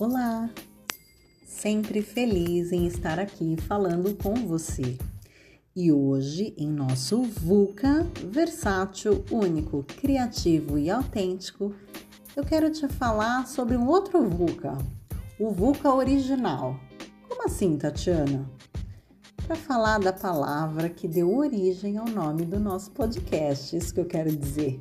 Olá! Sempre feliz em estar aqui falando com você. E hoje, em nosso VUCA versátil, único, criativo e autêntico, eu quero te falar sobre um outro VUCA, o VUCA original. Como assim, Tatiana? Para falar da palavra que deu origem ao nome do nosso podcast, isso que eu quero dizer.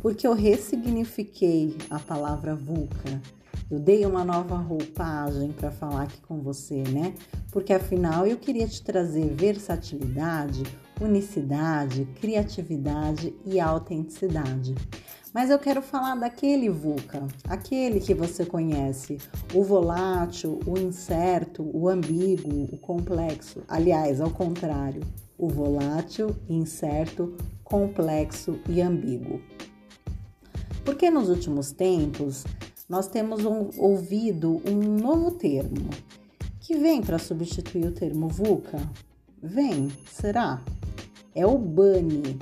Porque eu ressignifiquei a palavra VUCA eu dei uma nova roupagem para falar aqui com você, né? Porque afinal eu queria te trazer versatilidade, unicidade, criatividade e autenticidade. Mas eu quero falar daquele VUCA, aquele que você conhece, o volátil, o incerto, o ambíguo, o complexo. Aliás, ao contrário, o volátil, incerto, complexo e ambíguo. Porque nos últimos tempos nós temos um, ouvido um novo termo que vem para substituir o termo VUCA. Vem, será? É o BANI.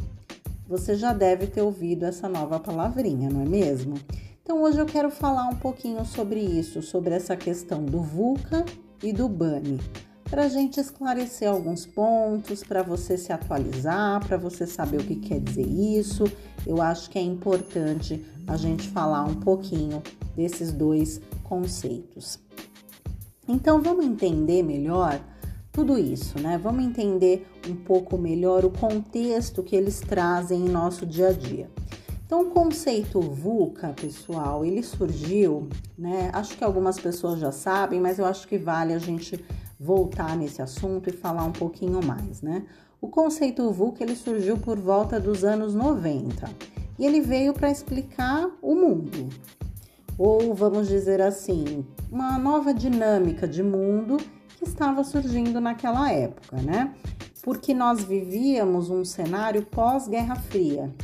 Você já deve ter ouvido essa nova palavrinha, não é mesmo? Então hoje eu quero falar um pouquinho sobre isso, sobre essa questão do VUCA e do BANI, para a gente esclarecer alguns pontos, para você se atualizar, para você saber o que quer dizer isso. Eu acho que é importante a gente falar um pouquinho desses dois conceitos. Então vamos entender melhor tudo isso, né? Vamos entender um pouco melhor o contexto que eles trazem em nosso dia a dia. Então, o conceito VUCA, pessoal, ele surgiu, né? Acho que algumas pessoas já sabem, mas eu acho que vale a gente voltar nesse assunto e falar um pouquinho mais, né? O conceito VUCA ele surgiu por volta dos anos 90 e ele veio para explicar o mundo, ou vamos dizer assim, uma nova dinâmica de mundo que estava surgindo naquela época, né? Porque nós vivíamos um cenário pós-Guerra Fria.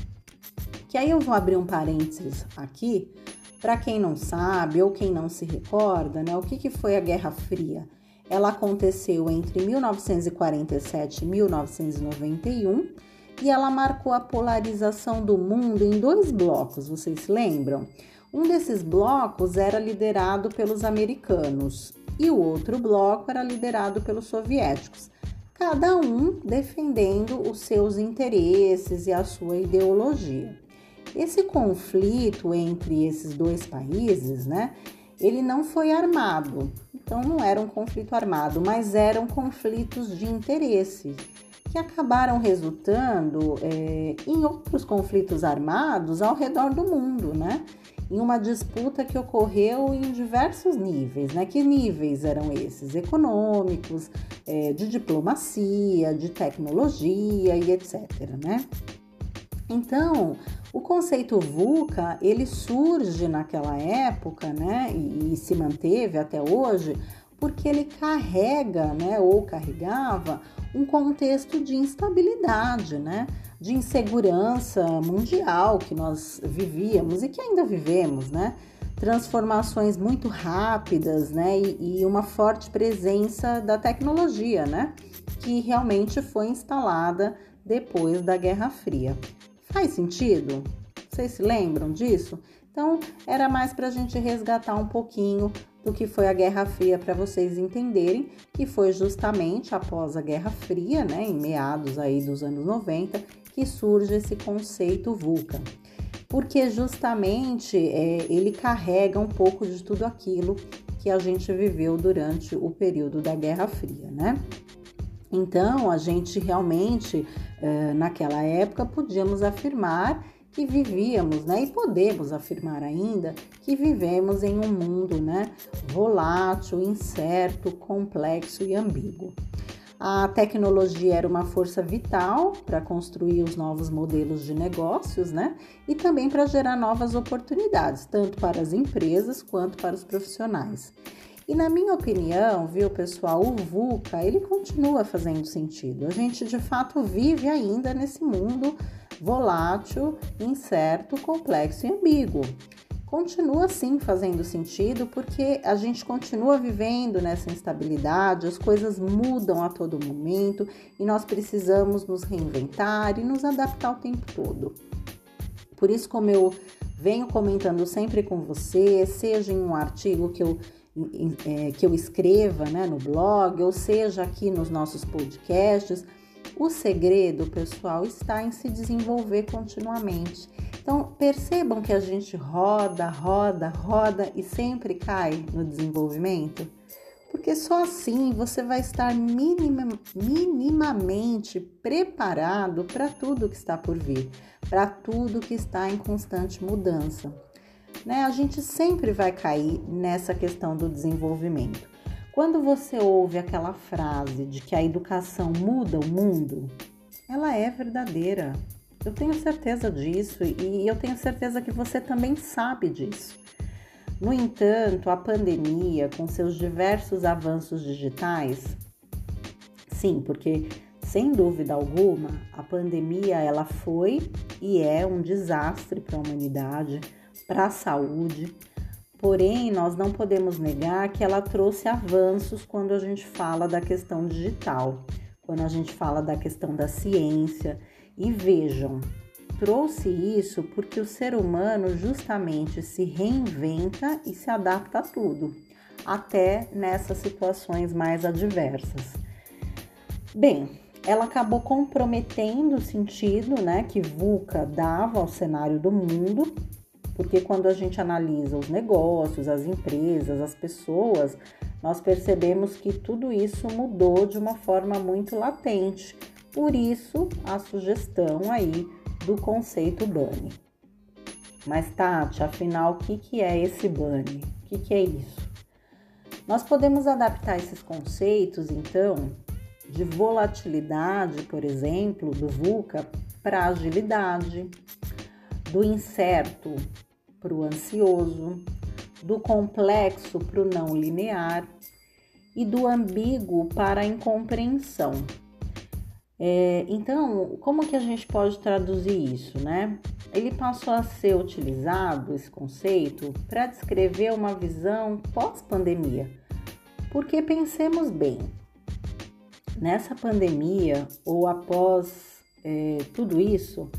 Que aí eu vou abrir um parênteses aqui, para quem não sabe ou quem não se recorda, né? O que, que foi a Guerra Fria? Ela aconteceu entre 1947 e 1991 e ela marcou a polarização do mundo em dois blocos, vocês lembram? Um desses blocos era liderado pelos americanos e o outro bloco era liderado pelos soviéticos, cada um defendendo os seus interesses e a sua ideologia. Esse conflito entre esses dois países, né, ele não foi armado, então não era um conflito armado, mas eram conflitos de interesse que acabaram resultando é, em outros conflitos armados ao redor do mundo, né? em uma disputa que ocorreu em diversos níveis, né? Que níveis eram esses? Econômicos, é, de diplomacia, de tecnologia e etc, né? Então, o conceito VUCA, ele surge naquela época, né, e, e se manteve até hoje, porque ele carrega, né, ou carregava um contexto de instabilidade, né? de insegurança mundial que nós vivíamos e que ainda vivemos, né? Transformações muito rápidas, né? E, e uma forte presença da tecnologia, né? Que realmente foi instalada depois da Guerra Fria. Faz sentido? Vocês se lembram disso? Então, era mais para a gente resgatar um pouquinho do que foi a Guerra Fria para vocês entenderem que foi justamente após a Guerra Fria, né, em meados aí dos anos 90, que surge esse conceito VUCA, porque justamente é, ele carrega um pouco de tudo aquilo que a gente viveu durante o período da Guerra Fria, né? Então, a gente realmente, é, naquela época, podíamos afirmar que vivíamos, né? E podemos afirmar ainda que vivemos em um mundo, né? Volátil, incerto, complexo e ambíguo. A tecnologia era uma força vital para construir os novos modelos de negócios, né? E também para gerar novas oportunidades, tanto para as empresas quanto para os profissionais. E na minha opinião, viu, pessoal, o VUCA, ele continua fazendo sentido. A gente de fato vive ainda nesse mundo volátil, incerto, complexo e ambíguo continua sim fazendo sentido porque a gente continua vivendo nessa instabilidade, as coisas mudam a todo momento e nós precisamos nos reinventar e nos adaptar o tempo todo. Por isso, como eu venho comentando sempre com você, seja em um artigo que eu é, que eu escreva né, no blog, ou seja aqui nos nossos podcasts, o segredo, pessoal, está em se desenvolver continuamente. Então, percebam que a gente roda, roda, roda e sempre cai no desenvolvimento, porque só assim você vai estar minima, minimamente preparado para tudo que está por vir, para tudo que está em constante mudança né? A gente sempre vai cair nessa questão do desenvolvimento. Quando você ouve aquela frase de que a educação muda o mundo, ela é verdadeira. Eu tenho certeza disso e eu tenho certeza que você também sabe disso. No entanto, a pandemia, com seus diversos avanços digitais, sim, porque sem dúvida alguma, a pandemia ela foi e é um desastre para a humanidade para a saúde. Porém, nós não podemos negar que ela trouxe avanços quando a gente fala da questão digital, quando a gente fala da questão da ciência. E vejam, trouxe isso porque o ser humano justamente se reinventa e se adapta a tudo, até nessas situações mais adversas. Bem, ela acabou comprometendo o sentido né, que VUCA dava ao cenário do mundo porque quando a gente analisa os negócios, as empresas, as pessoas, nós percebemos que tudo isso mudou de uma forma muito latente. Por isso, a sugestão aí do conceito BANI. Mas, Tati, afinal, o que, que é esse BANI? O que, que é isso? Nós podemos adaptar esses conceitos, então, de volatilidade, por exemplo, do VUCA, para agilidade, do incerto para o ansioso, do complexo para o não linear e do ambíguo para a incompreensão. É, então, como que a gente pode traduzir isso, né? Ele passou a ser utilizado, esse conceito, para descrever uma visão pós-pandemia. Porque pensemos bem, nessa pandemia ou após é, tudo isso,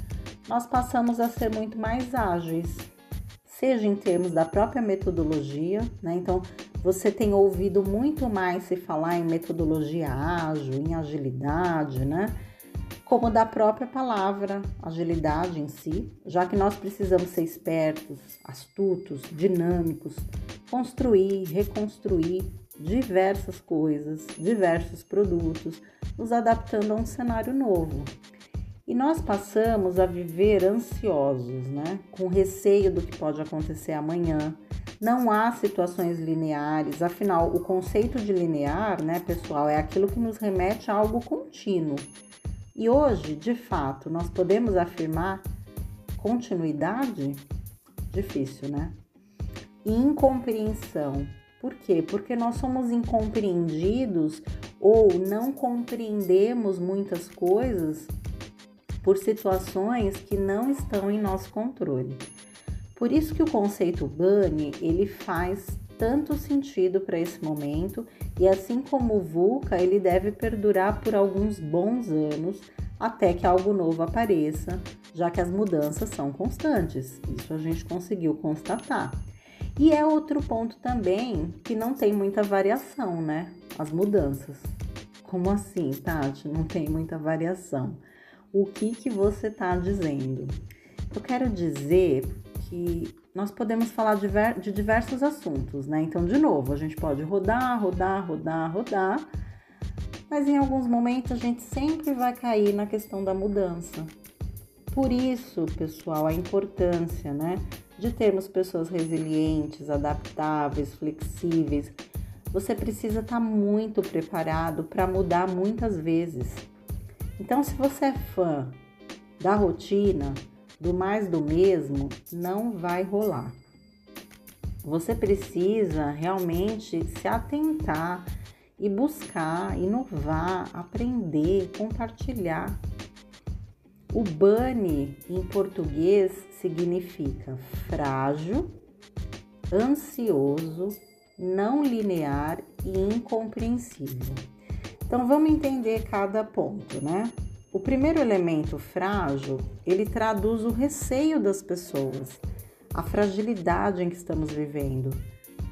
nós passamos a ser muito mais ágeis, seja em termos da própria metodologia, né? Então, você tem ouvido muito mais se falar em metodologia ágil, em agilidade, né? Como da própria palavra agilidade em si, já que nós precisamos ser espertos, astutos, dinâmicos, construir, reconstruir diversas coisas, diversos produtos, nos adaptando a um cenário novo. E nós passamos a viver ansiosos, né? Com receio do que pode acontecer amanhã. Não há situações lineares, afinal, o conceito de linear, né, pessoal, é aquilo que nos remete a algo contínuo. E hoje, de fato, nós podemos afirmar continuidade? Difícil, né? Incompreensão. Por quê? Porque nós somos incompreendidos ou não compreendemos muitas coisas por situações que não estão em nosso controle. Por isso que o conceito BANI, ele faz tanto sentido para esse momento e assim como o VUCA, ele deve perdurar por alguns bons anos até que algo novo apareça, já que as mudanças são constantes. Isso a gente conseguiu constatar. E é outro ponto também que não tem muita variação, né? As mudanças. Como assim, Tati? Não tem muita variação o que, que você está dizendo. Eu quero dizer que nós podemos falar de diversos assuntos, né? Então, de novo, a gente pode rodar, rodar, rodar, rodar, mas em alguns momentos a gente sempre vai cair na questão da mudança. Por isso, pessoal, a importância, né, de termos pessoas resilientes, adaptáveis, flexíveis. Você precisa estar tá muito preparado para mudar muitas vezes. Então, se você é fã da rotina, do mais do mesmo, não vai rolar. Você precisa realmente se atentar e buscar, inovar, aprender, compartilhar. O BANI em português significa frágil, ansioso, não linear e incompreensível. Então vamos entender cada ponto, né? O primeiro elemento frágil, ele traduz o receio das pessoas, a fragilidade em que estamos vivendo.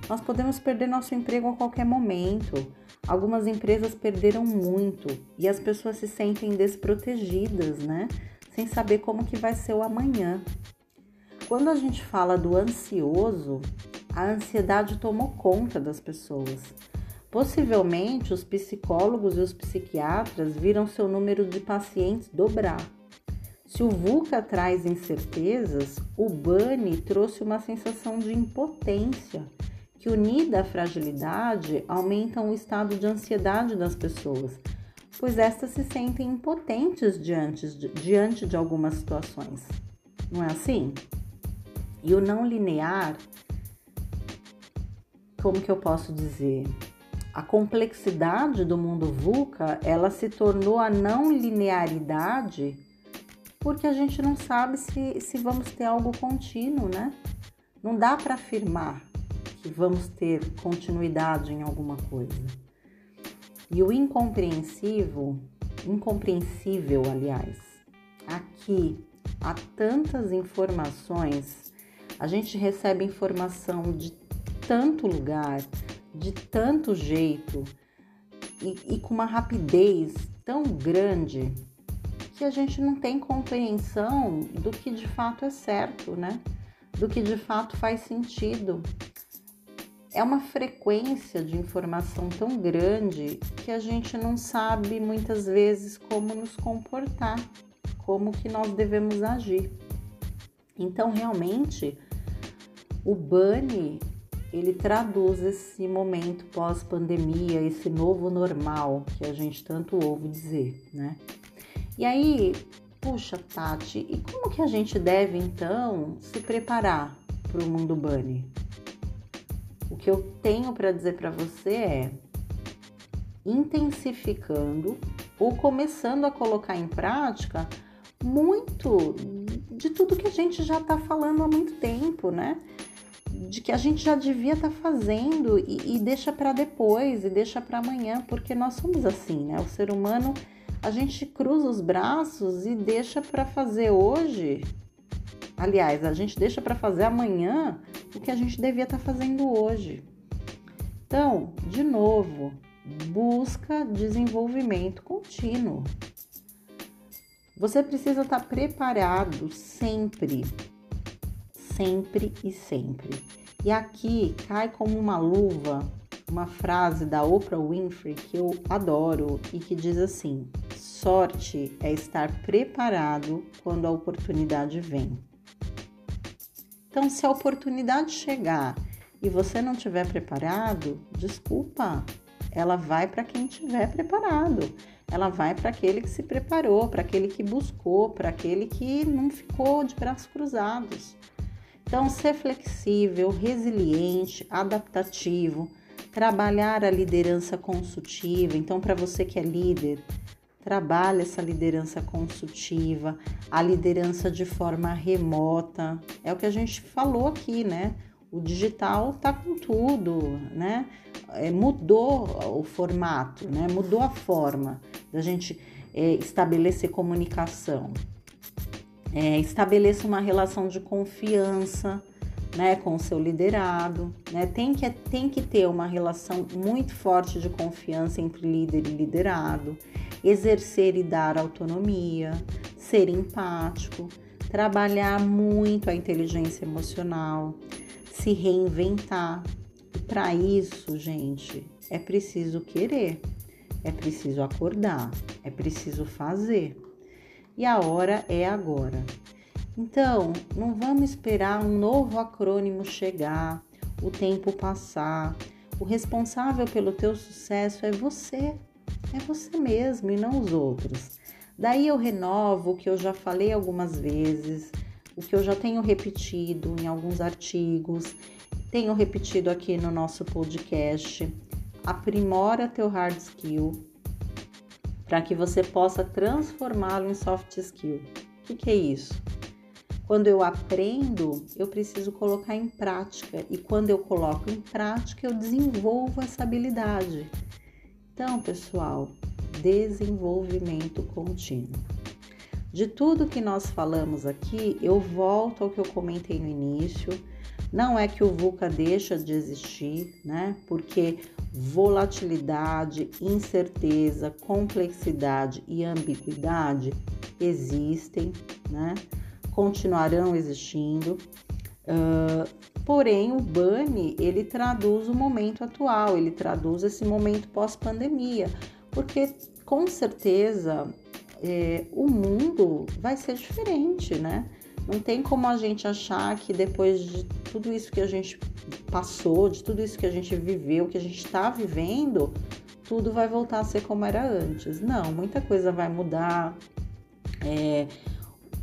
Nós podemos perder nosso emprego a qualquer momento. Algumas empresas perderam muito e as pessoas se sentem desprotegidas, né? Sem saber como que vai ser o amanhã. Quando a gente fala do ansioso, a ansiedade tomou conta das pessoas. Possivelmente os psicólogos e os psiquiatras viram seu número de pacientes dobrar. Se o VUCA traz incertezas, o BANI trouxe uma sensação de impotência, que unida à fragilidade aumentam o estado de ansiedade das pessoas, pois estas se sentem impotentes diante de, diante de algumas situações. Não é assim? E o não linear, como que eu posso dizer? A complexidade do mundo VUCA, ela se tornou a não linearidade porque a gente não sabe se, se vamos ter algo contínuo, né? Não dá para afirmar que vamos ter continuidade em alguma coisa. E o incompreensível, incompreensível, aliás, aqui há tantas informações, a gente recebe informação de tanto lugar, de tanto jeito e, e com uma rapidez tão grande que a gente não tem compreensão do que de fato é certo, né? Do que de fato faz sentido. É uma frequência de informação tão grande que a gente não sabe muitas vezes como nos comportar, como que nós devemos agir. Então, realmente, o BANI ele traduz esse momento pós-pandemia, esse novo normal que a gente tanto ouve dizer, né? E aí, puxa, Tati, e como que a gente deve então se preparar para o mundo bunny? O que eu tenho para dizer para você é intensificando ou começando a colocar em prática muito de tudo que a gente já está falando há muito tempo, né? De que a gente já devia estar tá fazendo e, e deixa para depois e deixa para amanhã, porque nós somos assim, né? O ser humano a gente cruza os braços e deixa para fazer hoje. Aliás, a gente deixa para fazer amanhã o que a gente devia estar tá fazendo hoje. Então, de novo, busca desenvolvimento contínuo. Você precisa estar tá preparado sempre, sempre e sempre. E aqui cai como uma luva uma frase da Oprah Winfrey que eu adoro e que diz assim: Sorte é estar preparado quando a oportunidade vem. Então, se a oportunidade chegar e você não estiver preparado, desculpa, ela vai para quem estiver preparado. Ela vai para aquele que se preparou, para aquele que buscou, para aquele que não ficou de braços cruzados. Então, ser flexível, resiliente, adaptativo, trabalhar a liderança consultiva. Então, para você que é líder, trabalha essa liderança consultiva, a liderança de forma remota. É o que a gente falou aqui, né? O digital tá com tudo, né? É, mudou o formato, né? Mudou a forma da gente é, estabelecer comunicação. É, estabeleça uma relação de confiança, né, com o seu liderado, né? Tem que, tem que ter uma relação muito forte de confiança entre líder e liderado exercer e dar autonomia, ser empático, trabalhar muito a inteligência emocional, se reinventar. Para isso, gente, é preciso querer, é preciso acordar, é preciso fazer. E a hora é agora. Então, não vamos esperar um novo acrônimo chegar, o tempo passar. O responsável pelo teu sucesso é você. É você mesmo e não os outros. Daí eu renovo o que eu já falei algumas vezes, o que eu já tenho repetido em alguns artigos, tenho repetido aqui no nosso podcast. Aprimora teu hard skill para que você possa transformá-lo em soft skill. O que, que é isso? Quando eu aprendo, eu preciso colocar em prática, e quando eu coloco em prática, eu desenvolvo essa habilidade. Então, pessoal, desenvolvimento contínuo. De tudo que nós falamos aqui, eu volto ao que eu comentei no início. Não é que o VUCA deixa de existir, né? Porque volatilidade, incerteza, complexidade e ambiguidade existem, né? Continuarão existindo. Uh, porém, o BANI ele traduz o momento atual, ele traduz esse momento pós-pandemia, porque com certeza é, o mundo vai ser diferente, né? Não tem como a gente achar que depois de tudo isso que a gente passou, de tudo isso que a gente viveu, que a gente está vivendo, tudo vai voltar a ser como era antes. Não, muita coisa vai mudar, é,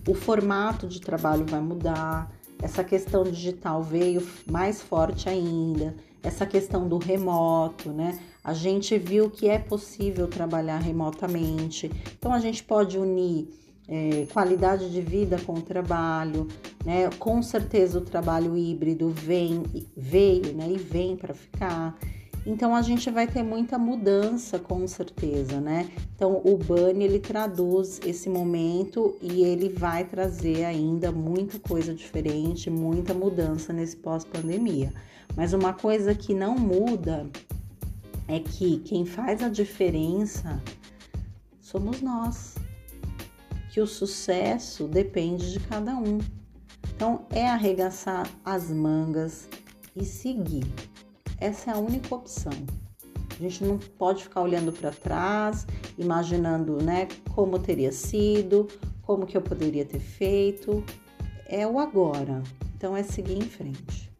o formato de trabalho vai mudar, essa questão digital veio mais forte ainda, essa questão do remoto, né? A gente viu que é possível trabalhar remotamente, então a gente pode unir é, qualidade de vida com o trabalho, né? Com certeza o trabalho híbrido vem, veio, né? E vem para ficar. Então a gente vai ter muita mudança, com certeza, né? Então o Bunny ele traduz esse momento e ele vai trazer ainda muita coisa diferente, muita mudança nesse pós-pandemia. Mas uma coisa que não muda é que quem faz a diferença somos nós que o sucesso depende de cada um. Então é arregaçar as mangas e seguir. Essa é a única opção. A gente não pode ficar olhando para trás, imaginando, né, como teria sido, como que eu poderia ter feito. É o agora. Então é seguir em frente.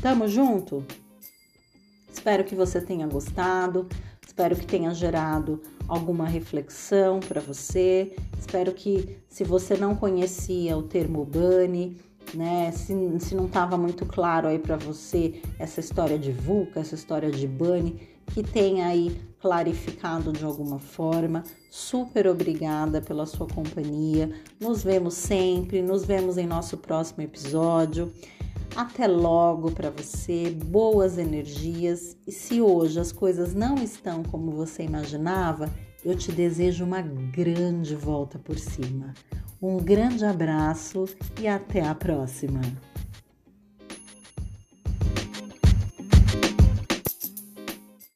Tamo junto? Espero que você tenha gostado. Espero que tenha gerado alguma reflexão para você. Espero que, se você não conhecia o termo Bunny, né, se, se não estava muito claro aí para você essa história de VUCA, essa história de Bunny, que tenha aí clarificado de alguma forma. Super obrigada pela sua companhia. Nos vemos sempre, nos vemos em nosso próximo episódio. Até logo para você, boas energias. E se hoje as coisas não estão como você imaginava, eu te desejo uma grande volta por cima. Um grande abraço e até a próxima!